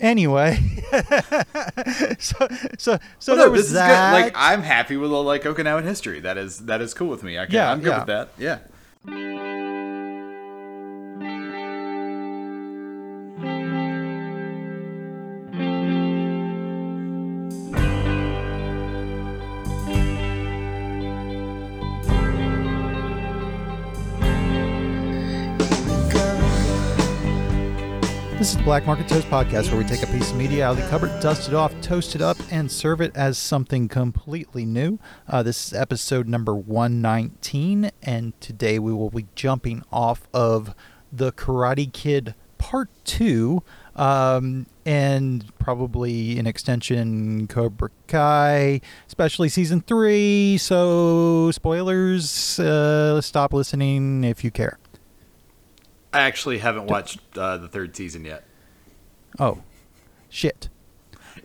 Anyway, so so so Well, there no, was this is good. Like I'm happy with all like Okinawan history. That is that is cool with me. I can, Yeah, I'm good yeah. with that. Yeah. Black Market Toast Podcast, where we take a piece of media out of the cupboard, dust it off, toast it up, and serve it as something completely new. Uh, this is episode number 119, and today we will be jumping off of The Karate Kid Part 2, um, and probably an extension Cobra Kai, especially Season 3. So, spoilers, uh, stop listening if you care. I actually haven't watched uh, the third season yet. Oh, shit.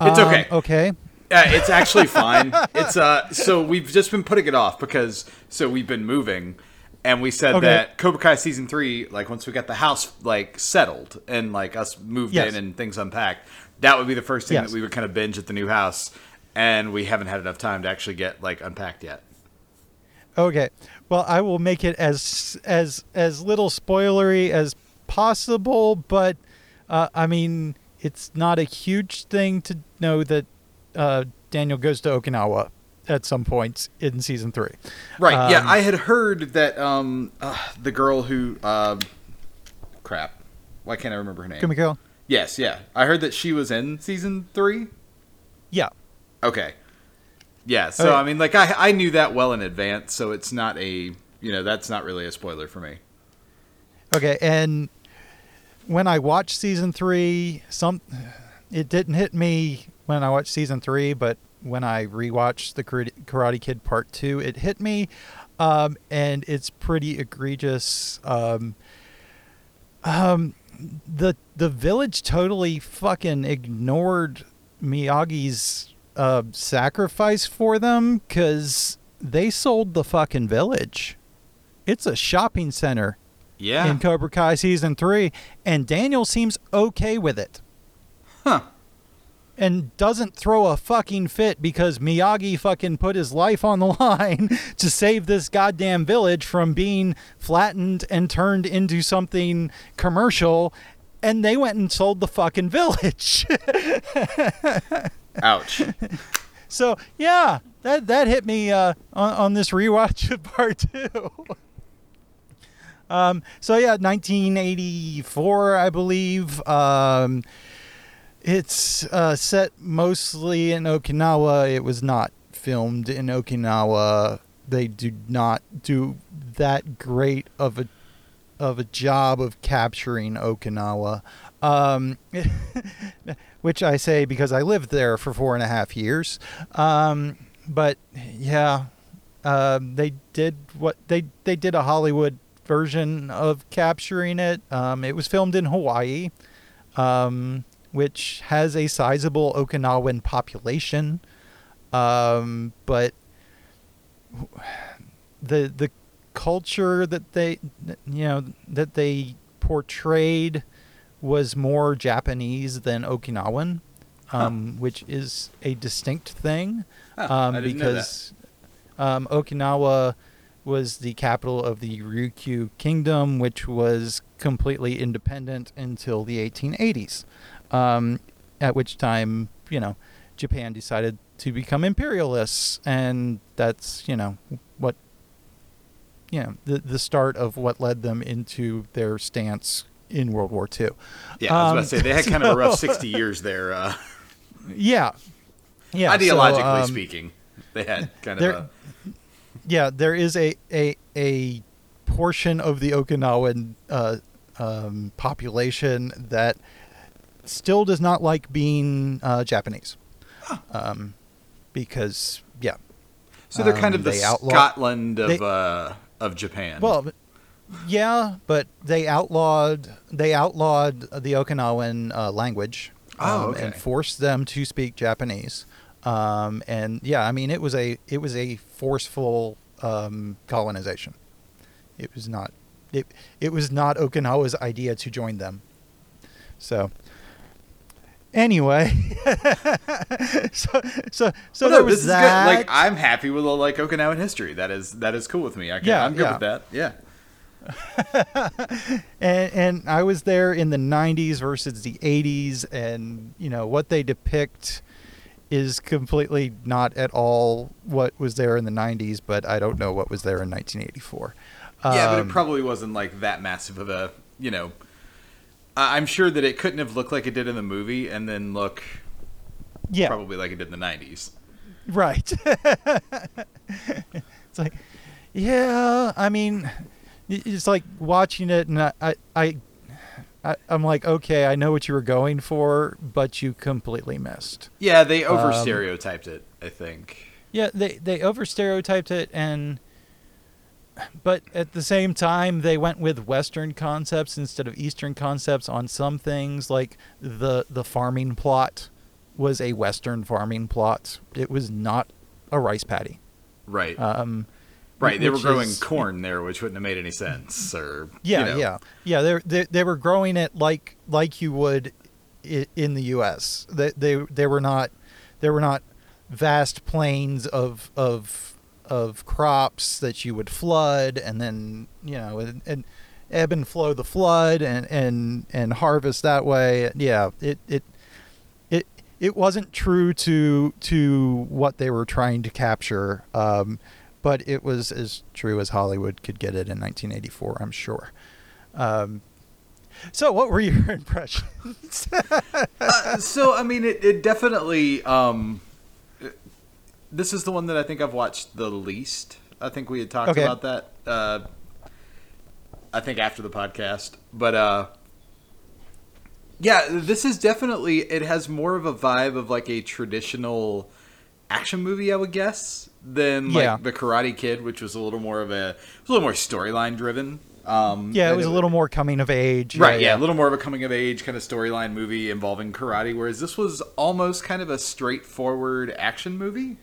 It's Um, okay. Okay. Uh, it's actually fine. It's uh so we've just been putting it off because so we've been moving and we said Okay. that Cobra Kai season 3 like once we got the house like settled and like us moved Yes. in and things unpacked that would be the first thing Yes. that we would kind of binge at the new house and we haven't had enough time to actually get like unpacked yet. Okay. Well, I will make it as as as little spoilery as possible, but uh, I mean, it's not a huge thing to know that uh, Daniel goes to Okinawa at some points in season three. Right. yeah, Um, I had heard that um uh, the girl who um crap. Why can't I remember her name? Kumiko. Yes, yeah. I heard that she was in season 3. Yeah. Okay. Yeah, so Okay. I mean, like I I knew that well in advance, so it's not a you know that's not really a spoiler for me. Okay, and when I watched season three, some it didn't hit me when I watched season three, but when I rewatched the Karate Kid Part Two, it hit me, um, and it's pretty egregious. Um, um, the the village totally fucking ignored Miyagi's uh, sacrifice for them because they sold the fucking village. It's a shopping center Yeah. in Cobra Kai season three, and Daniel seems okay with it. Huh. And doesn't throw a fucking fit because Miyagi fucking put his life on the line to save this goddamn village from being flattened and turned into something commercial. And they went and sold the fucking village. Ouch. so yeah, that that hit me uh, on, on this rewatch of part two. Um, so yeah, 1984, I believe. Um, it's uh, set mostly in Okinawa. It was not filmed in Okinawa. They do not do that great of a of a job of capturing Okinawa. Um, which I say because I lived there for four and a half years. Um, but yeah, um, they did what they they did a Hollywood version of capturing it. Um, it was filmed in Hawaii, um, which has a sizable Okinawan population, um, but the the culture that they you know that they portrayed was more Japanese than Okinawan, um, which is a distinct thing Huh, um, I didn't know that. because um, Okinawa was the capital of the Ryukyu Kingdom, which was completely independent until the 1880s, um, at which time, you know, Japan decided to become imperialists, and that's, you know, what, you know, the, the start of what led them into their stance in World War II. Yeah, I was about Um, to say they had kind of a rough 60 years there uh Yeah. Yeah. so, ideologically um, speaking. They had kind of a yeah, there is a a a portion of the Okinawan uh, um, population that still does not like being uh, Japanese, um, because yeah, So they're kind um, of the Scotland of they- uh of Japan. well, yeah, but they outlawed they outlawed the Okinawan uh, language Oh, um, okay. and forced them to speak Japanese. Um, and yeah, I mean it was a it was a forceful um, colonization. It was not it it was not Okinawa's idea to join them. So anyway, so so so Well, there no, was this that. is good. Like I'm happy with all like Okinawan history. That is that is cool with me. I can, Yeah, I'm good yeah. with that. Yeah. and and I was there in the 90s versus the 80s and you know what they depict is completely not at all what was there in the 90s but I don't know what was there in 1984 Yeah, but it Um, probably wasn't like that massive of a, you know. I'm sure that it couldn't have looked like it did in the movie, and then look yeah probably like it did in the '90s. right it's like yeah I mean it's like watching it and I I, I I, I'm like, okay, I know what you were going for, but you completely missed. Yeah, they over Um, stereotyped it. I think. Yeah, they they over stereotyped it and but at the same time they went with western concepts instead of eastern concepts on some things like the the farming plot was a western farming plot. It was not a rice paddy. Right. Um right. They were growing is- corn there, which wouldn't have made any sense. Or Yeah, you know. yeah, yeah. They, they they were growing it like like you would in the U.S. They they they were not they were not vast plains of of of crops that you would flood and then you know and, and ebb and flow the flood and and and harvest that way. Yeah, it it it it wasn't true to to what they were trying to capture. Um, but it was as true as Hollywood could get it in 1984, I'm sure. Um, so, what were your impressions? Uh, so I mean, it, it definitely. Um, this is the one that I think I've watched the least. I think we had talked Okay. about that. Uh, I think after the podcast, but uh, yeah, this is definitely. It has more of a vibe of like a traditional action movie, I would guess, than like Yeah. the Karate Kid, which was a little more of a, it was a little more storyline driven. Um, yeah, it was a little more coming of age. Right, yeah, a little more of a coming of age kind of storyline movie involving karate, whereas this was almost kind of a straightforward action movie,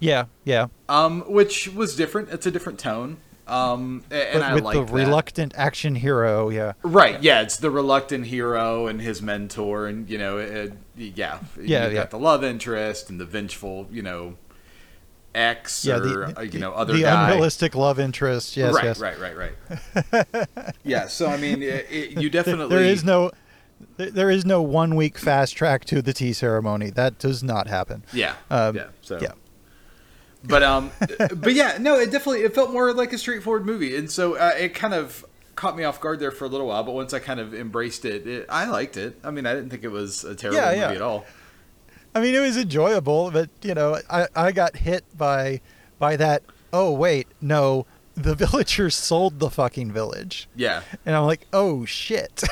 yeah, yeah. um, which was different. It's a different tone, um, and But I with like the that. reluctant action hero, yeah, Right, yeah, it's the reluctant hero and his mentor, and you know, it, yeah, Yeah, you've yeah. got the love interest and the vengeful, you know, ex yeah. or The, uh, you the- know other the guy. unrealistic love interest. Yes, right, yes. right, right, right, yeah, so I mean, it, it, you definitely There is no, there- there is no one week fast track to the tea ceremony. That does not happen. Yeah. Um, yeah. So. yeah. But um, but yeah, no, it definitely it felt more like a straightforward movie, and so uh, it kind of caught me off guard there for a little while. But once I kind of embraced it, it I liked it. I mean, I didn't think it was a terrible Yeah, movie at all. I mean, it was enjoyable, but you know, I, I got hit by by that. Oh wait, no, the villagers sold the fucking village, Yeah. and I'm like, oh shit.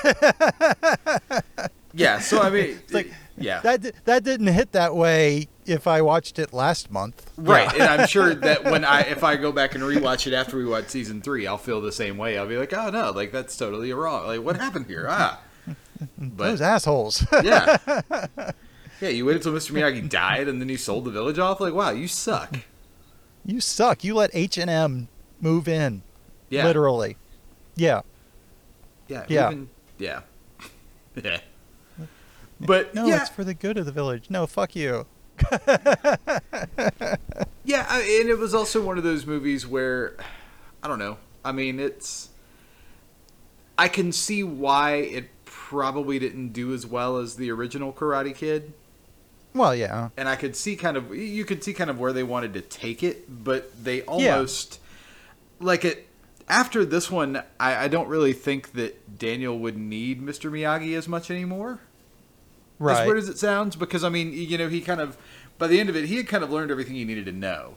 Yeah. So I mean, It's like, yeah. that that didn't hit that way if I watched it last month. Right, and I'm sure that when I if I go back and rewatch it after we watch season three, I'll feel the same way. I'll be like, oh no, like that's totally wrong. Like what happened here? Ah, but Those assholes. yeah, yeah. You waited till Mr. Miyagi died and then you sold the village off. Like wow, you suck. you suck. You let H and M move in, Yeah, literally. Yeah. Yeah. Yeah. Even, yeah. yeah. But No, yeah, it's for the good of the village. No, fuck you. yeah, I, and it was also one of those movies where I don't know. I mean, it's I can see why it probably didn't do as well as the original Karate Kid, Well, yeah. and I could see kind of you could see kind of where they wanted to take it, but they almost like it. After this one, I, I don't really think that Daniel would need Mr. Miyagi as much anymore. As weird as it sounds, because I mean, you know, he kind of by the end of it, he had kind of learned everything he needed to know.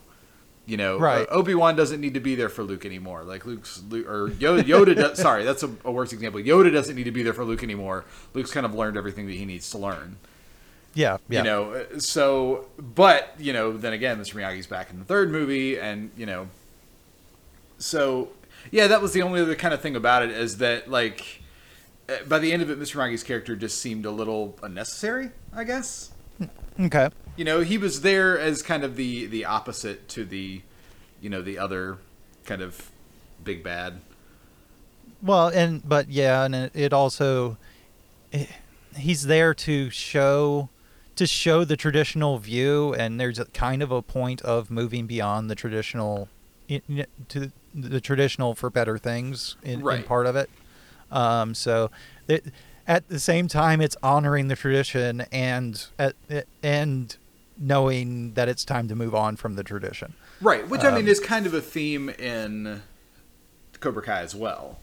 You know, Right. Obi Wan doesn't need to be there for Luke anymore. Like Luke's Luke, or Yoda. Yoda does, sorry, that's a, a worse example. Yoda doesn't need to be there for Luke anymore. Luke's kind of learned everything that he needs to learn. yeah. Yeah. You know, uh, so but you know, then again, Mr. Miyagi's back in the third movie, and you know, so yeah, that was the only other kind of thing about it is that like Uh, by the end of it, Mr. Miyagi's character just seemed a little unnecessary. I guess Okay. you know he was there as kind of the the opposite to the you know the other kind of big bad. Well, and but yeah, and it, it also it, he's there to show to show the traditional view, and there's a kind of a point of moving beyond the traditional to the traditional for better things in, in part of it. Um, so it, at the same time, it's honoring the tradition and at, and knowing that it's time to move on from the tradition. Right, which I mean Um, is kind of a theme in Cobra Kai as well.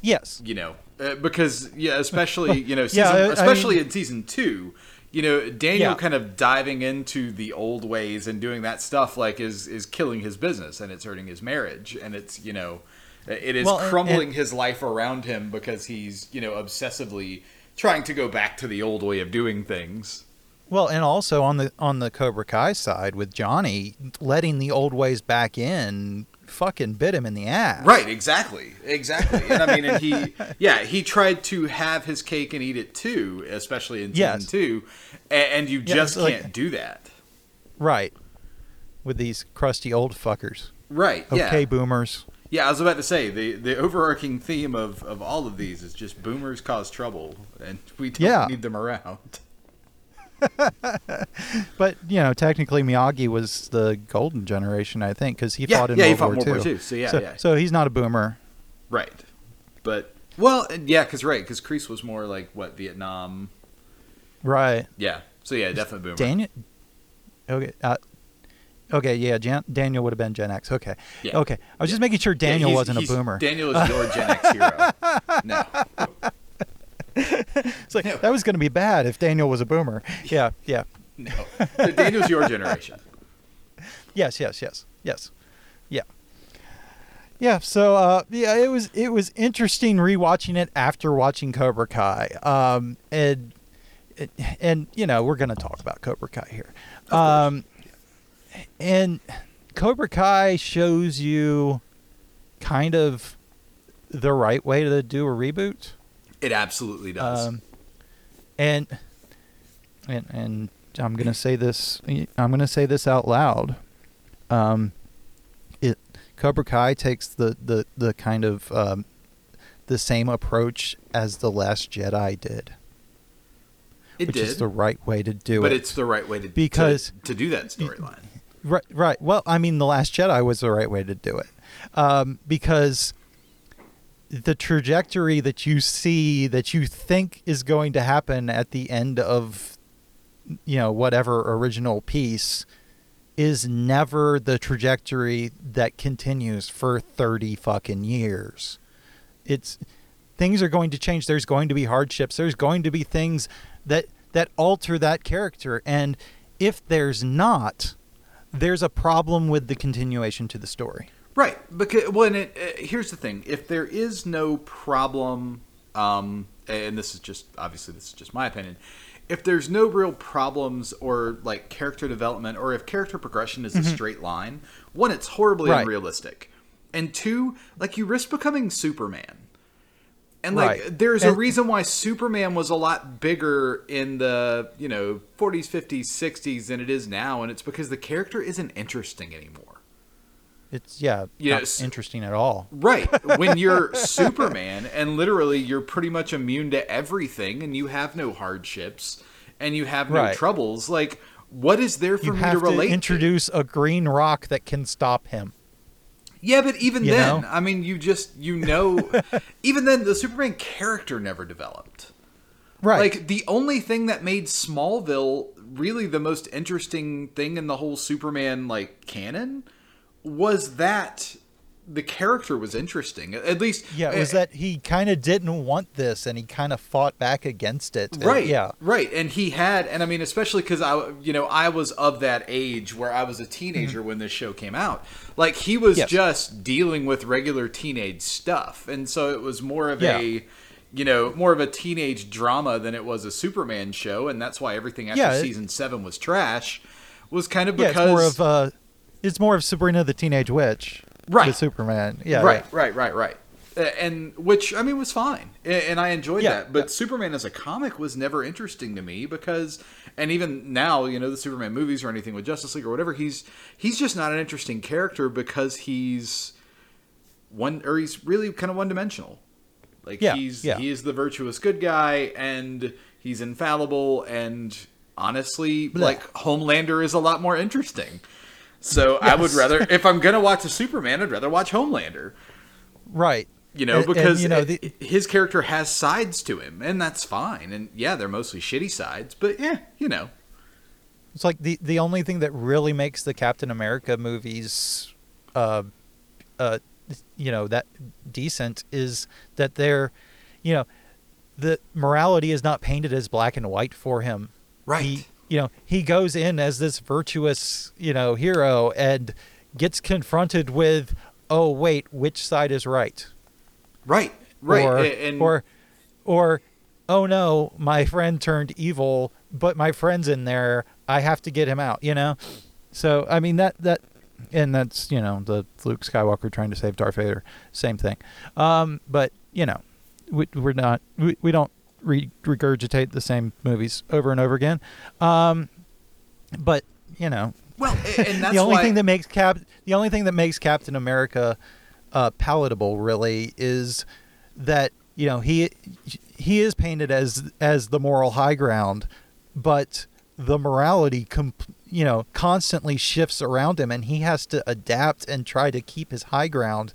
Yes. You know, uh, because yeah, especially you know, season, Yeah, I- I especially mean- in season two, you know, Daniel Yeah. kind of diving into the old ways and doing that stuff like is is killing his business and it's hurting his marriage and it's you know, it is Well, crumbling and- his life around him because he's you know obsessively trying to go back to the old way of doing things. Well, and also on the on the Cobra Kai side with Johnny, letting the old ways back in fucking bit him in the ass. Right, exactly, exactly. And I mean, and he, yeah, he tried to have his cake and eat it too, especially in season Yes. two, and, and you just can't do that. Right. With these crusty old fuckers. Right. Okay, Yeah. boomers. Yeah, I was about to say the the overarching theme of of all of these is just boomers cause trouble, and we don't Yeah. need them around. But you know, technically Miyagi was the golden generation, I think, because he Yeah, fought in yeah, he World, fought War, World II. War II, so yeah, so, yeah. so he's not a boomer. Right. But well, yeah, because right, because Kreese was more like what Vietnam. Right. Yeah. So yeah, definitely boomer. Daniel. Okay. Uh, okay. Yeah. Jan- Daniel would have been Gen X. Okay. Yeah. Okay. I was just making sure Yeah, Daniel he's- wasn't a boomer. Daniel is your Gen X hero. No. it's like No. that was going to be bad if Daniel was a boomer. Yeah. Yeah. No. Daniel's your generation. Yes, yes, yes, yes, yeah, yeah. So, uh, yeah, it was it was interesting rewatching it after watching Cobra Kai. Um, and and you know we're gonna talk about Cobra Kai here. Um, and Cobra Kai shows you kind of the right way to do a reboot. It absolutely does. Um, and and and I'm gonna say this. I'm gonna say this out loud. Um, it Cobra Kai takes the the the kind of um, the same approach as the Last Jedi did, it which did, is the right way to do but it. But it's the right way to Because- to, to do that storyline. Right, right. Well, I mean, the Last Jedi was the right way to do it, um, because the trajectory that you see that you think is going to happen at the end of, you know, whatever original piece, is never the trajectory that continues for thirty fucking years. It's things are going to change. There's going to be hardships. There's going to be things that that alter that character, and if there's not, there's a problem with the continuation to the story. Right, because well, it, uh, here's the thing: if there is no problem, um, and this is just obviously this is just my opinion. If there's no real problems or like character development, or if character progression is a straight line, one, it's horribly Mm-hmm. Right. unrealistic, and two, like you risk becoming Superman. And like, Right. there's a reason why Superman was a lot bigger in the you know 40s, 50s, 60s than it is now, and it's because the character isn't interesting anymore. It's yeah, Yes. not interesting at all. Right. When you're Superman and literally you're pretty much immune to everything and you have no hardships and you have no Right. troubles, like what is there for You me to to, relate introduce a green rock that can stop him. Yeah, but even You then, know? I mean, you just you know even then the Superman character never developed. Right. Like the only thing that made Smallville really the most interesting thing in the whole Superman like canon was that the character was interesting. At least yeah, it was eh, that he kind of didn't want this, and he kind of fought back against it. Right yeah. right and he had and i mean especially because i you know i was of that age where i was a teenager when this show came out like he was Mm-hmm. Yes. just dealing with regular teenage stuff and so it was more of Yeah. a you know more of a teenage drama than it was a superman show and that's why everything after Yeah, it- season seven was trash was kind of Yeah, because it's more of uh, it's more of Sabrina the Teenage Witch, Right. With Superman. Yeah. right, yeah. right, right, right. And which I mean was fine, and I enjoyed Yeah, that. But yeah. Superman as a comic was never interesting to me because, and even now, you know, the Superman movies or anything with Justice League or whatever, he's he's just not an interesting character because he's one or he's really kind of one dimensional. Like Yeah, he's yeah. he is the virtuous good guy, and he's infallible, and honestly, like Homelander is a lot more interesting. So I would rather, if I'm gonna watch a Superman, I'd rather watch Homelander. Right. You know, And- and, because you know, the- his character has sides to him, and that's fine. And yeah, they're mostly shitty sides, but yeah, you know, It's like the the only thing that really makes the Captain America movies, uh, uh, you know, that decent is that they're, you know, the morality is not painted as black and white for him. Right. He, you know, he goes in as this virtuous, you know, hero and gets confronted with, oh wait, which side is right? right, right, Or, and or, or, oh no, my friend turned evil, but my friend's in there. I have to get him out. You know. So I mean that that, and that's you know the Luke Skywalker trying to save Darth Vader. Same thing. Um, but you know, we, we're not we, we don't re- regurgitate the same movies over and over again. Um, but you know, well, and that's the only why, thing that makes Cap the only thing that makes Captain America uh, palatable really is that you know he he is painted as as the moral high ground, but the morality comp- you know constantly shifts around him, and he has to adapt and try to keep his high ground,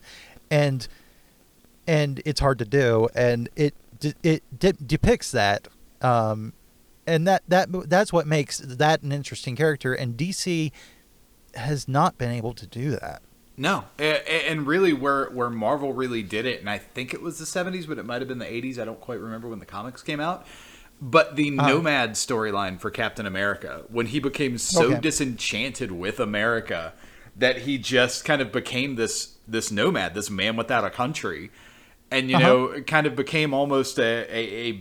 and and it's hard to do, and it de- it de- depicts that. Um, and that, that that's what makes that an interesting character, and DC has not been able to do that. No, and really, where where Marvel really did it, and I think it was the '70s, but it might have been the '80s. I don't quite remember when the comics came out. But the Uh-huh. Nomad storyline for Captain America, when he became so Okay. disenchanted with America that he just kind of became this this nomad, this man without a country, and you Uh-huh. know, it kind of became almost a, a, a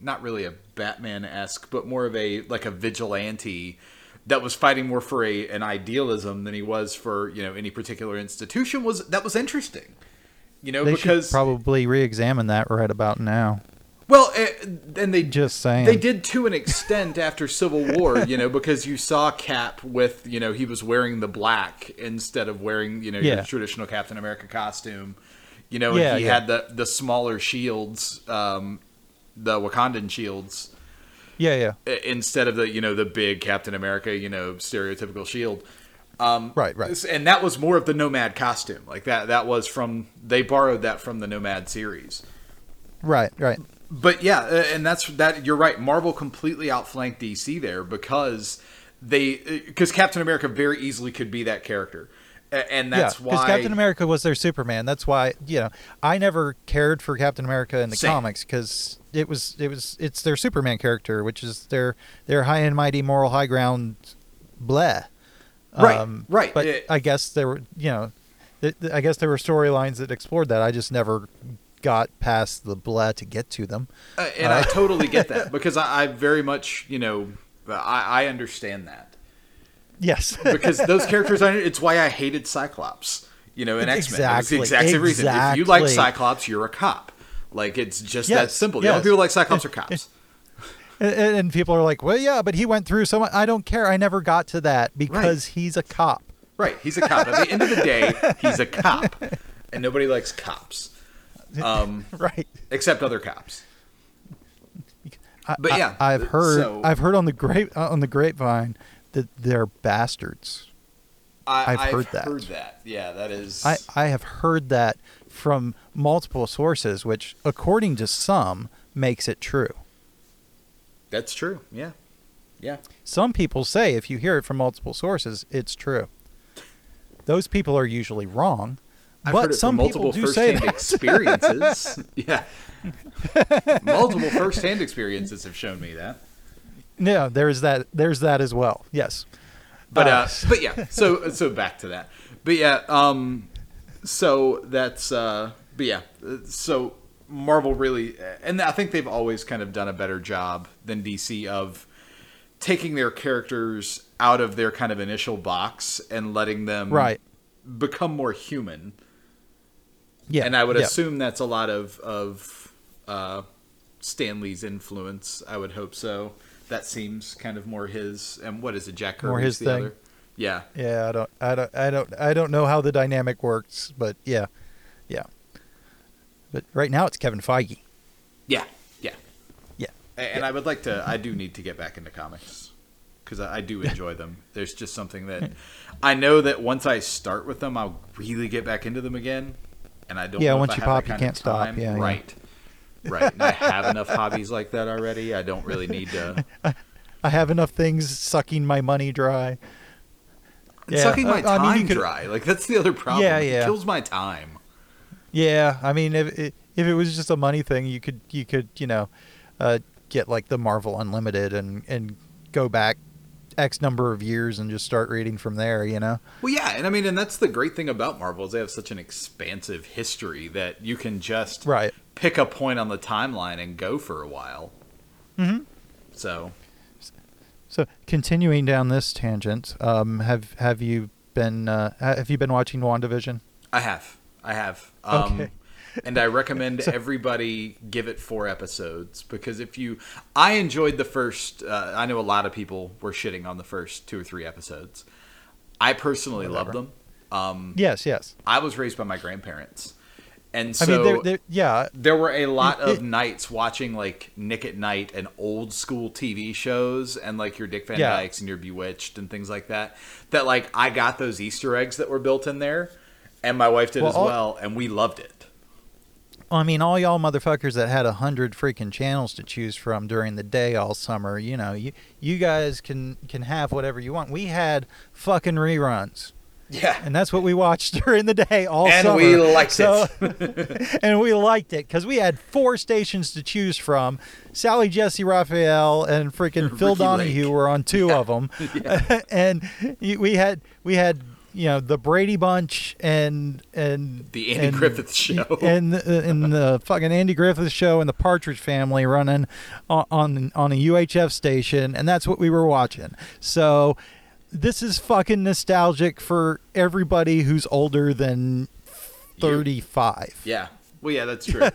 not really a Batman esque, but more of a like a vigilante that was fighting more for a an idealism than he was for you know any particular institution. Was that was interesting, you know, They because should probably re-examine that right about now. well, eh, and they Just saying. they did to an extent after Civil War, you know, because you saw Cap with, you know, he was wearing the black instead of wearing, you know, Yeah. your traditional Captain America costume. You know, Yeah, he yeah. had the the smaller shields, um, the Wakandan shields, Yeah, yeah. instead of the, you know, the big Captain America, you know, stereotypical shield. Um, Right, right. And that was more of the Nomad costume. Like that that was from they borrowed that from the Nomad series. Right, right. But yeah, and that's that. You're right. Marvel completely outflanked DC there because they because Captain America very easily could be that character, and that's yeah, because why Captain America was their Superman. That's why you know I never cared for Captain America in the Same. comics because it was it was it's their Superman character, which is their their high and mighty moral high ground, blah. Right, right. But It- I guess there were you know, th- th- I guess there were storylines that explored that. I just never got past the blah to get to them. Uh, and I totally get that because I, I very much you know I, I understand that Yes. because those characters. I- It's why I hated Cyclops. You know, in X Men, it's the Exactly, exact same reason. If you like. Cyclops, you're a cop. Like it's just that simple. The only people like Cyclops are cops. And, and people are like, well, yeah, but he went through so much. I don't care. I never got to that because he's a cop. Right, he's a cop. At the end of the day, he's a cop, and nobody likes cops, um, Right. except other cops. I, But yeah, I, have heard. so- I've heard on the grape uh, on the grapevine that they're bastards. I, I've heard that. Heard that. Yeah, that is. I, I have heard that from multiple sources, which, according to some, makes it true. that's true. Yeah, yeah. Some people say if you hear it from multiple sources, it's true. Those people are usually wrong, I've but some people multiple do say that. experiences. yeah, multiple first-hand experiences have shown me that. Yeah, there's that. There's that as well. Yes. But Uh, uh, but yeah, so so back to that. But yeah, um, so that's uh, but yeah, so Marvel really, and I think they've always kind of done a better job than DC of taking their characters out of their kind of initial box and letting them Right. become more human. Yeah. and I would yeah. assume that's a lot of of uh, Stan Lee's influence. I would hope so. That seems kind of more his. And what is it, Jack Kirby's More his the thing. other? Yeah, Yeah, I don't, I don't, I don't, I don't know how the dynamic works, but yeah, yeah. But right now it's Kevin Feige. yeah, yeah. Yeah. And I would like to. I do need to get back into comics because I, I do enjoy them. There's just something that I know that once I start with them, I'll really get back into them again. And I don't. Yeah, know once you pop, you can't stop. Yeah, yeah. Right. And I have enough hobbies like that already. I don't really need to. I have enough things sucking my money dry. Yeah, sucking my I- I mean, time could- dry. Like that's the other problem. Yeah, It yeah. kills my time. Yeah, I mean, if it, if it was just a money thing, you could you could you know uh, get like the Marvel Unlimited and and go back X number of years and just start reading from there. You know. Well, yeah, and I mean, and that's the great thing about Marvel is they have such an expansive history that you can just Right. Pick a point on the timeline and go for a while. hmm So, So continuing down this tangent, um, have have you been uh, ha- have you been watching WandaVision? I have, I have, um, Okay. and I recommend everybody give it four episodes because if you, I enjoyed the first. Uh, I know a lot of people were shitting on the first two or three episodes. I personally loved them. Um, Yes, yes. I was raised by my grandparents, and so I mean, they're, they're, yeah, there were a lot of It- nights watching like Nick at Night and old school TV shows and like your Dick Van Yeah. Dykes and your Bewitched and things like that. That like I got those Easter eggs that were built in there, and my wife did Well, as all- well, and we loved it. I mean, all y'all motherfuckers that had a hundred freaking channels to choose from during the day all summer, you know, you you guys can can have whatever you want. We had fucking reruns, Yeah, and that's what we watched during the day all and summer. we liked So- it. and we liked it because we had four stations to choose from. Sally Jessy Raphael and freaking Phil Donahue Lake. were on two of them, and we had we had you know the Brady Bunch and and The Andy and- Griffith Show. and the- and the fucking Andy Griffith Show and the Partridge Family running on on, on a UHF station, and that's what we were watching. So. This is fucking nostalgic for everybody who's older than 35. yeah. Well, yeah, that's true.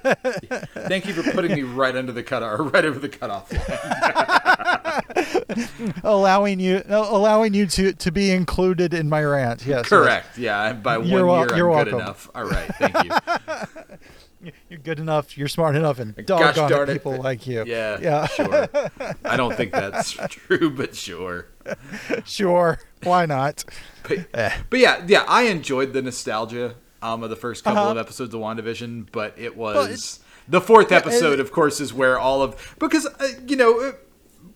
Thank you for putting me right under the cut or right over the cutoff line. allowing you allowing you to to be included in my rant. Yes, Correct. Yeah, by one wel- year, I'm good welcome. enough. All right, thank you. You're good enough. You're smart enough, and Gosh doggone darn it, it. people like you. Yeah, yeah, sure. I don't think that's true, but sure. sure. Why not? But, Eh. but yeah, yeah, I enjoyed the nostalgia um, of the first couple Uh-huh. of episodes of WandaVision, but it was it's- the fourth episode, of course, is where all of because uh, you know uh,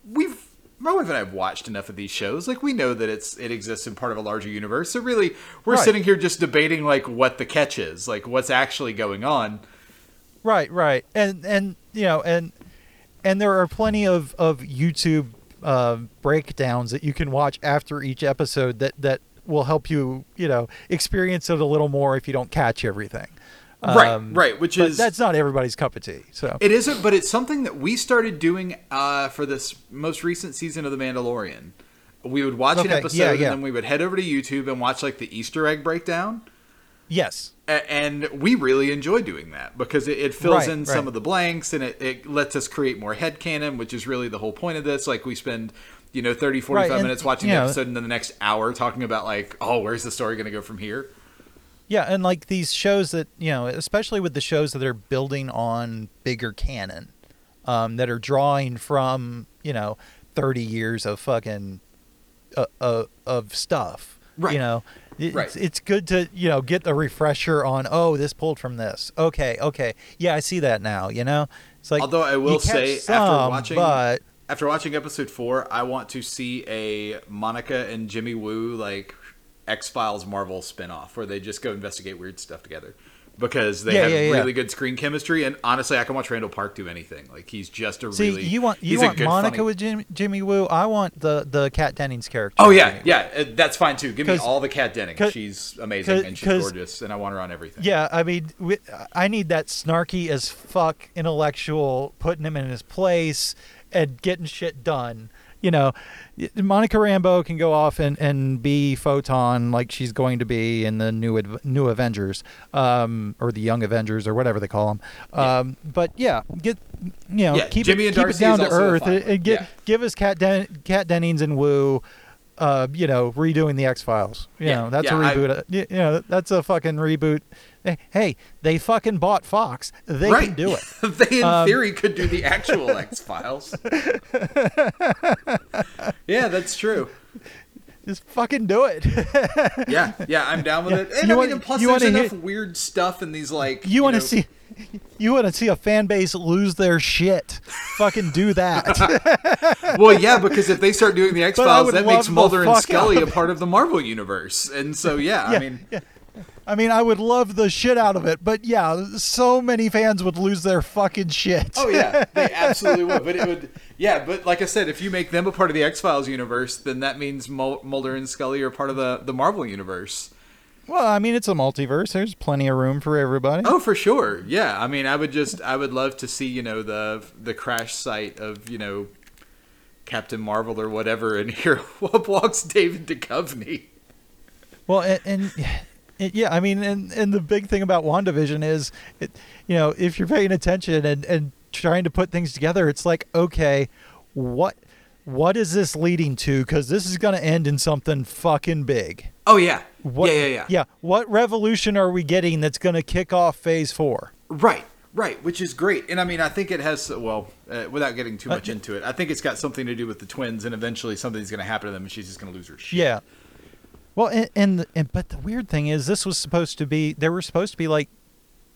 we've my wife and I have watched enough of these shows. Like we know that it's it exists in part of a larger universe. So really, we're Right. sitting here just debating like what the catch is, like what's actually going on. Right, right, and and you know, and and there are plenty of of YouTube uh, breakdowns that you can watch after each episode that that will help you, you know, experience it a little more if you don't catch everything. Right, Um, right, which but is that's not everybody's cup of tea. So It isn't, but it's something that we started doing uh, for this most recent season of The Mandalorian. We would watch an episode yeah, yeah. and then we would head over to YouTube and watch like the Easter egg breakdown. yes, And we really enjoy doing that because it, it fills Right, in right. some of the blanks and it, it lets us create more head headcanon, which is really the whole point of this. Like we spend, you know, 30, 45 Right, and, minutes watching the know- episode and then the next hour talking about like, oh, where's the story going to go from here? Yeah, and like these shows that you know, especially with the shows that are building on bigger canon, um, that are drawing from you know thirty years of fucking uh, uh, of stuff. Right. You know, it's, Right. it's good to you know get the refresher on. Oh, this pulled from this. Okay, okay, yeah, I see that now. You know, it's like Although I will say, some, after watching, but after watching episode four, I want to see a Monica and Jimmy Woo like X Files Marvel spinoff where they just go investigate weird stuff together because they Yeah, have yeah, yeah. really good screen chemistry. And honestly, I can watch Randall Park do anything. Like he's just a see, really you want you he's a want good, Monica funny- with Jim, Jimmy Woo. I want the the Kat Dennings character. Oh yeah, yeah, uh, that's fine too. Give me all the Kat Denning. 'cause- She's amazing and she's gorgeous, and I want her on everything. Yeah, I mean, we, I need that snarky as fuck intellectual, putting him in his place and getting shit done. You know, Monica Rambeau can go off and, and be Photon like she's going to be in the new new Avengers, um, or the Young Avengers, or whatever they call them. Um, But yeah, get you know, Yeah, keep Jimmy it keep it down to earth and, and get yeah. give us Cat Den- Kat Dennings and Woo uh, you know, redoing the X Files. You Yeah, know, that's yeah, a I- reboot. you you know, that's a fucking reboot. Hey, Hey, they fucking bought Fox. They right. can do it. they, in Um, theory, could do the actual X Files. yeah, that's true. Just fucking do it. Yeah, yeah, I'm down with Yeah, it. And you I want- mean, plus you there's enough hear- weird stuff in these like you want to see you want to see a fan base lose their shit. fucking do that. Well, yeah, because if they start doing the X Files, that makes Mulder and Scully out a part of the Marvel universe, and so yeah, yeah, I mean, yeah. I mean, I would love the shit out of it, but yeah, so many fans would lose their fucking shit. oh yeah, they absolutely would. But it would, yeah. But like I said, if you make them a part of the X Files universe, then that means Mulder and Scully are part of the the Marvel universe. Well, I mean, it's a multiverse. There's plenty of room for everybody. Oh, for sure. Yeah. I mean, I would just, I would love to see, you know, the the crash site of, you know, Captain Marvel or whatever, and here up walks David Duchovny. Well, and, and yeah, I mean, and and the big thing about WandaVision is, it, you know, if you're paying attention and and trying to put things together, it's like, okay, what what is this leading to? Because this is going to end in something fucking big. Oh yeah. What, yeah, yeah, yeah. Yeah. What revolution are we getting that's going to kick off Phase Four? Right. Right, which is great, and I mean, I think it has. Well, uh, without getting too much Uh, into it, I think it's got something to do with the twins, and eventually something's going to happen to them, and she's just going to lose her shit. Yeah. Well, and, and and but the weird thing is, this was supposed to be. There were supposed to be like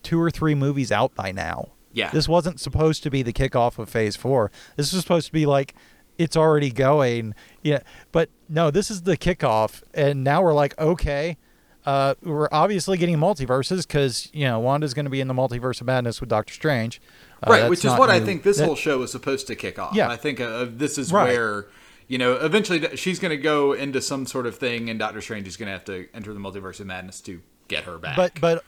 two or three movies out by now. Yeah. This wasn't supposed to be the kickoff of Phase Four. This was supposed to be like it's already going. Yeah. But no, this is the kickoff, and now we're like, okay. Uh, we're obviously getting multiverses because you know Wanda's going to be in the multiverse of madness with Doctor Strange, Uh, right, which is what I think this That- whole show is supposed to kick off. Yeah. I think uh, this is Right. where you know eventually she's going to go into some sort of thing, and Doctor Strange is going to have to enter the multiverse of madness to get her back. But but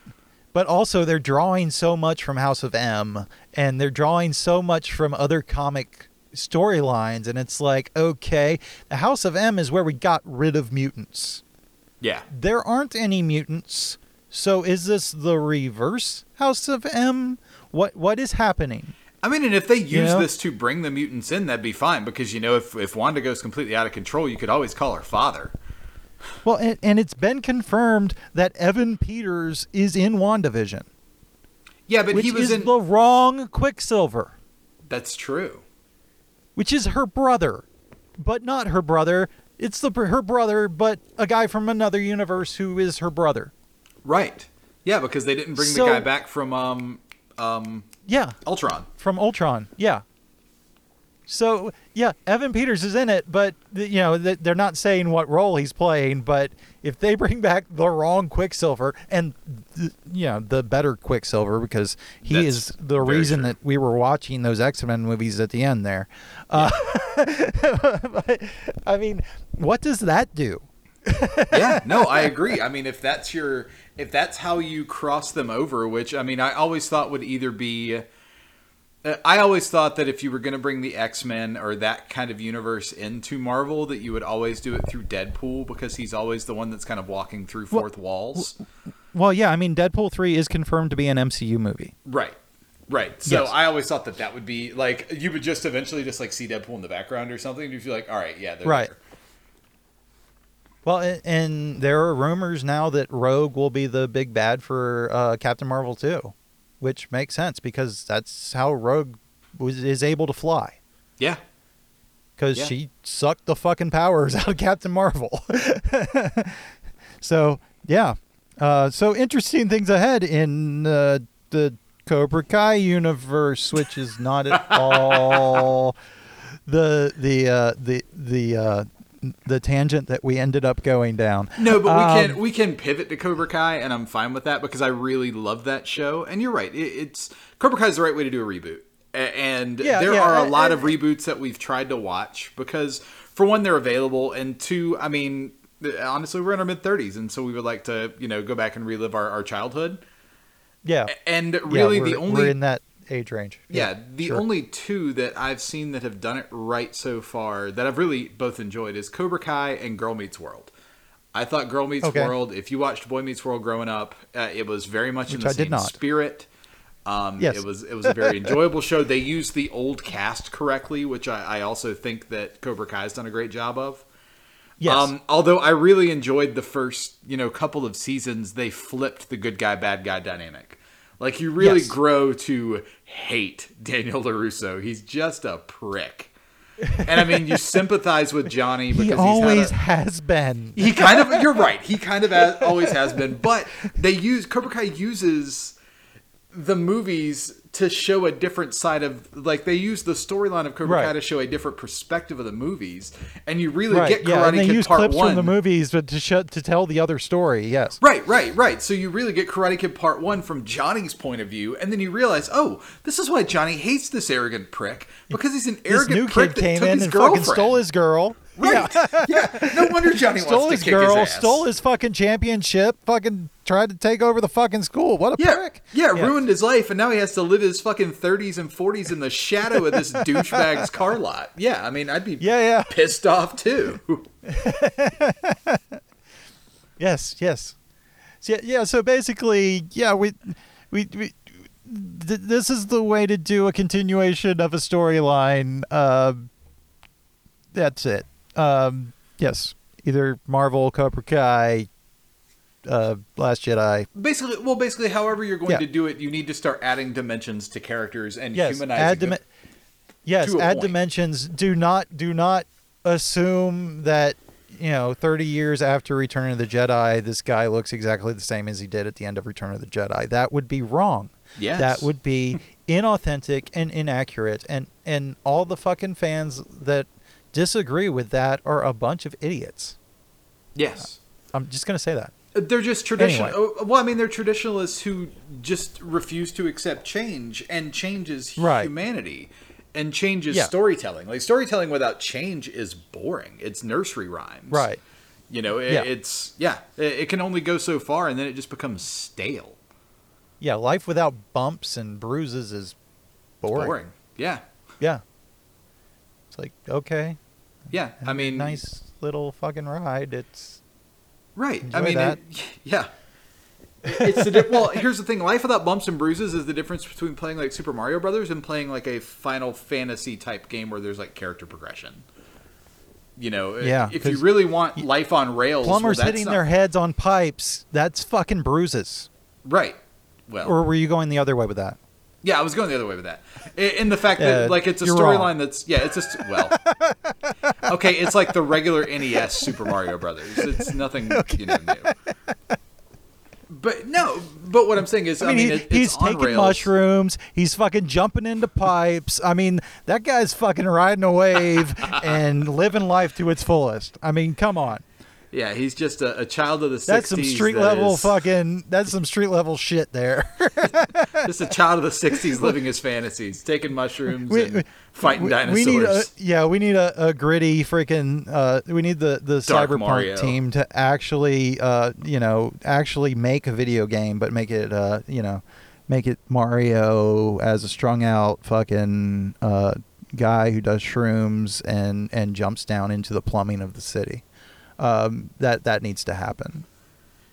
but also they're drawing so much from House of M and they're drawing so much from other comic storylines and it's like okay, the House of M is where we got rid of mutants. yeah, There aren't any mutants. So is this the reverse House of M? What what is happening? I mean, and if they use know? this to bring the mutants in, that'd be fine because you know if if Wanda goes completely out of control, you could always call her father. Well, and, and it's been confirmed that Evan Peters is in WandaVision, Yeah, but he was is in. the wrong Quicksilver. That's true. which is her brother, but not her brother. It's the her brother, but a guy from another universe who is her brother. Right. Yeah, because they didn't bring So- the guy back from um um Yeah, Ultron. from Ultron. Yeah. So yeah, Evan Peters is in it, but you know th- they're not saying what role he's playing. But if they bring back the wrong Quicksilver and th- you know the better Quicksilver, because he That's is the reason true. that we were watching those X Men movies at the end there. Uh, but, I mean, what does that do? Yeah, no, I agree. I mean, if that's your, if that's how you cross them over, which I mean, I always thought would either be, uh, I always thought that if you were going to bring the X Men or that kind of universe into Marvel, that you would always do it through Deadpool because he's always the one that's kind of walking through Well, fourth walls. Well, yeah, I mean, Deadpool three is confirmed to be an MCU movie. Right. Right. So Yes. I always thought that that would be like you would just eventually just like see Deadpool in the background or something. You feel like, all right, yeah, Right. there. Well, and there are rumors now that Rogue will be the big bad for uh, Captain Marvel too, which makes sense because that's how Rogue was is able to fly Yeah. because Yeah. she sucked the fucking powers out of Captain Marvel. so yeah, uh, so interesting things ahead in uh, the Cobra Kai universe, which is not at all the the uh, the the uh, the tangent that we ended up going down. No, but we Um, can we can pivot to Cobra Kai, and I'm fine with that because I really love that show. And you're right, it, it's Cobra Kai is the right way to do a reboot. And Yeah, there yeah, are a lot I- of reboots that we've tried to watch because, for one, they're available, and two, I mean, honestly, we're in our mid 30s, and so we would like to, you know, go back and relive our, our childhood. Yeah, And Yeah, really, we're- the only we're in that age range. yeah, the sure. only two that I've seen that have done it right so far that I've really both enjoyed is Cobra Kai and Girl Meets World. I thought Girl Meets Okay. World. If you watched Boy Meets World growing up, uh, it was very much in the I same spirit. Um, Yes. it was it was a very enjoyable show. They used the old cast correctly, which I, I also think that Cobra Kai has done a great job of. Yes. Um, although I really enjoyed the first, you know, couple of seasons, they flipped the good guy bad guy dynamic. Like you really Yes. grow to hate Daniel LaRusso. He's just a prick. And I mean, you sympathize with Johnny because he he's always a, has been. he kind of you're right he kind of has, always has been but they use cobra kai uses the movies to show a different side of like they use the storyline of cobra kai to show a different perspective of the movies and you really right. get karate yeah, and they kid use part clips one from the movies, but to show, to tell the other story. Yes. Right, right, right. So you really get Karate Kid Part 1 from Johnny's point of view, and then you realize, oh, this is why Johnny hates this arrogant prick. Because he's an This arrogant new prick kid that came took in his and fucking stole his girl. Right. Yeah. No wonder Johnny Stole wants his to kick girl, his ass. stole his fucking championship, fucking tried to take over the fucking school. What a yeah, prick. yeah, ruined his life, and now he has to live his fucking 30s and 40s in the shadow of this douchebag's car lot. Yeah, I mean, I'd be Yeah, yeah. pissed off too. Yes, yes. So, yeah, yeah, so basically, yeah, we we we th- this is the way to do a continuation of a storyline. Uh, that's it. Um, yes, either Marvel, Cobra Kai, uh, Last Jedi. Basically, well, basically, however you're going Yeah. to do it, you need to start adding dimensions to characters and Yes, humanizing add them. dim- Yes, add point. dimensions. Do not do not assume that you know 30 years after Return of the Jedi, this guy looks exactly the same as he did at the end of Return of the Jedi. That would be wrong. Yes. That would be inauthentic and inaccurate, and and all the fucking fans that disagree with that are a bunch of idiots. Yes. Uh, I'm just gonna say that. Uh, they're just traditional. Anyway. oh, Well, I mean, they're traditionalists who just refuse to accept change, and change is Right. humanity, and change is Yeah. storytelling. Like storytelling without change is boring. It's nursery rhymes, Right. You know, it, Yeah. it's yeah, it, it can only go so far, and then it just becomes stale, Yeah, life without bumps and bruises is boring. boring. Yeah, Yeah. It's like okay, yeah. I mean, nice little fucking ride. It's Right. I mean. It, yeah. It's the di- well. Here's the thing: life without bumps and bruises is the difference between playing like Super Mario Brothers and playing like a Final Fantasy type game where there's like character progression. You know, Yeah, If you really want life on rails, plumbers hitting not- their heads on pipes. That's fucking bruises. right. Well, Or were you going the other way with that? Yeah, I was going the other way with that. In the fact Yeah, that like it's a storyline that's yeah, it's just well, okay, it's like the regular NES Super Mario Brothers. It's nothing you know new. But no, but what I'm saying is, I mean, he, it, he's taking rails. mushrooms. He's fucking jumping into pipes. I mean, that guy's fucking riding a wave and living life to its fullest. I mean, come on. Yeah, he's just a, a child of the 60s. That's some street that level is- fucking. That's some street level shit there. Just a child of the 60s living his fantasies, taking mushrooms We- and fighting we, dinosaurs. we need a yeah. We need a, a gritty freaking. Uh, we need the the Dark cyberpunk Mario. team to actually uh you know actually make a video game, but make it uh you know make it Mario as a strung out fucking uh guy who does shrooms and and jumps down into the plumbing of the city. Um, that that needs to happen.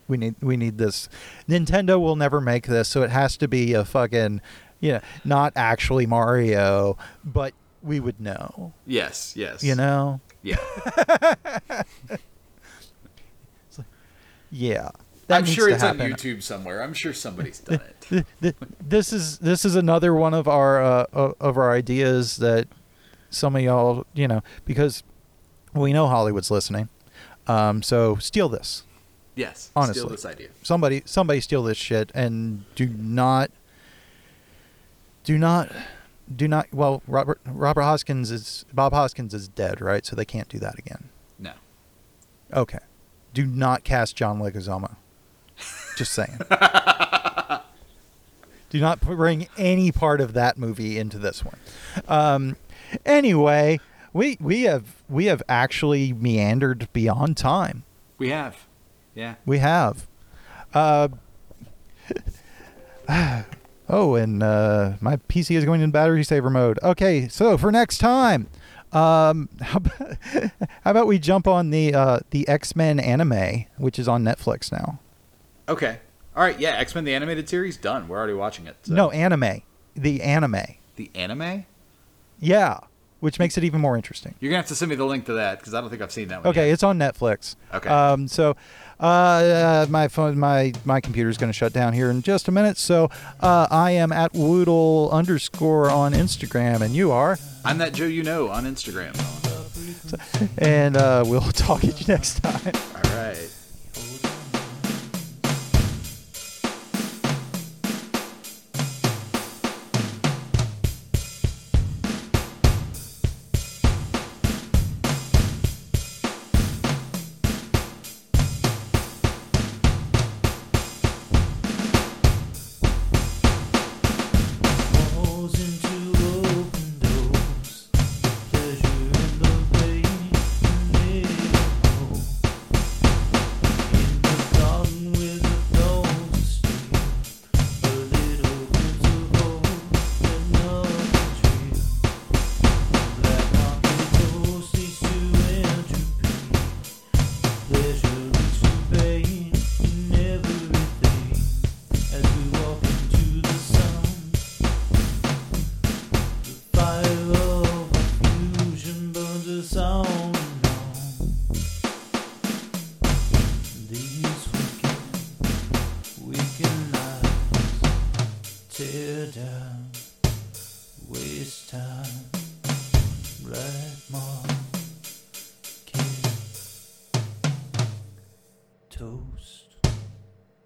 We need we need this. Nintendo will never make this, so it has to be a fucking, you know, not actually Mario, but we would know. yes, yes. You know? Yeah. Yeah. That I'm sure it's happen. on YouTube somewhere. I'm sure somebody's done it. Th- th- this is this is another one of our uh, of our ideas that some of y'all, you know, because we know Hollywood's listening. Um, so steal this. Yes. Honestly. Steal this idea. somebody somebody steal this shit and do not do not do not well robert robert hoskins is bob hoskins is dead right so they can't do that again No. okay do not cast john leguizamo just saying do not bring any part of that movie into this one um anyway we we have we have actually meandered beyond time We have. Yeah. we have. Uh, oh, and uh, my PC is going in battery saver mode. Okay, so for next time, um, how, about, how about we jump on the uh, the X Men anime, which is on Netflix now? Okay. All right. Yeah. X Men the animated series done. We're already watching it. so- No, anime. The anime. The anime. Yeah, which makes it even more interesting. You're gonna have to send me the link to that because I don't think I've seen that one. Okay, yet. it's on Netflix. Okay. Um, so, uh, uh, my phone, my my computer's going to shut down here in just a minute. So, uh, I am at Woodle underscore on Instagram, and you are, I'm that Joe you know on Instagram. and uh, we'll talk to you next time. All right.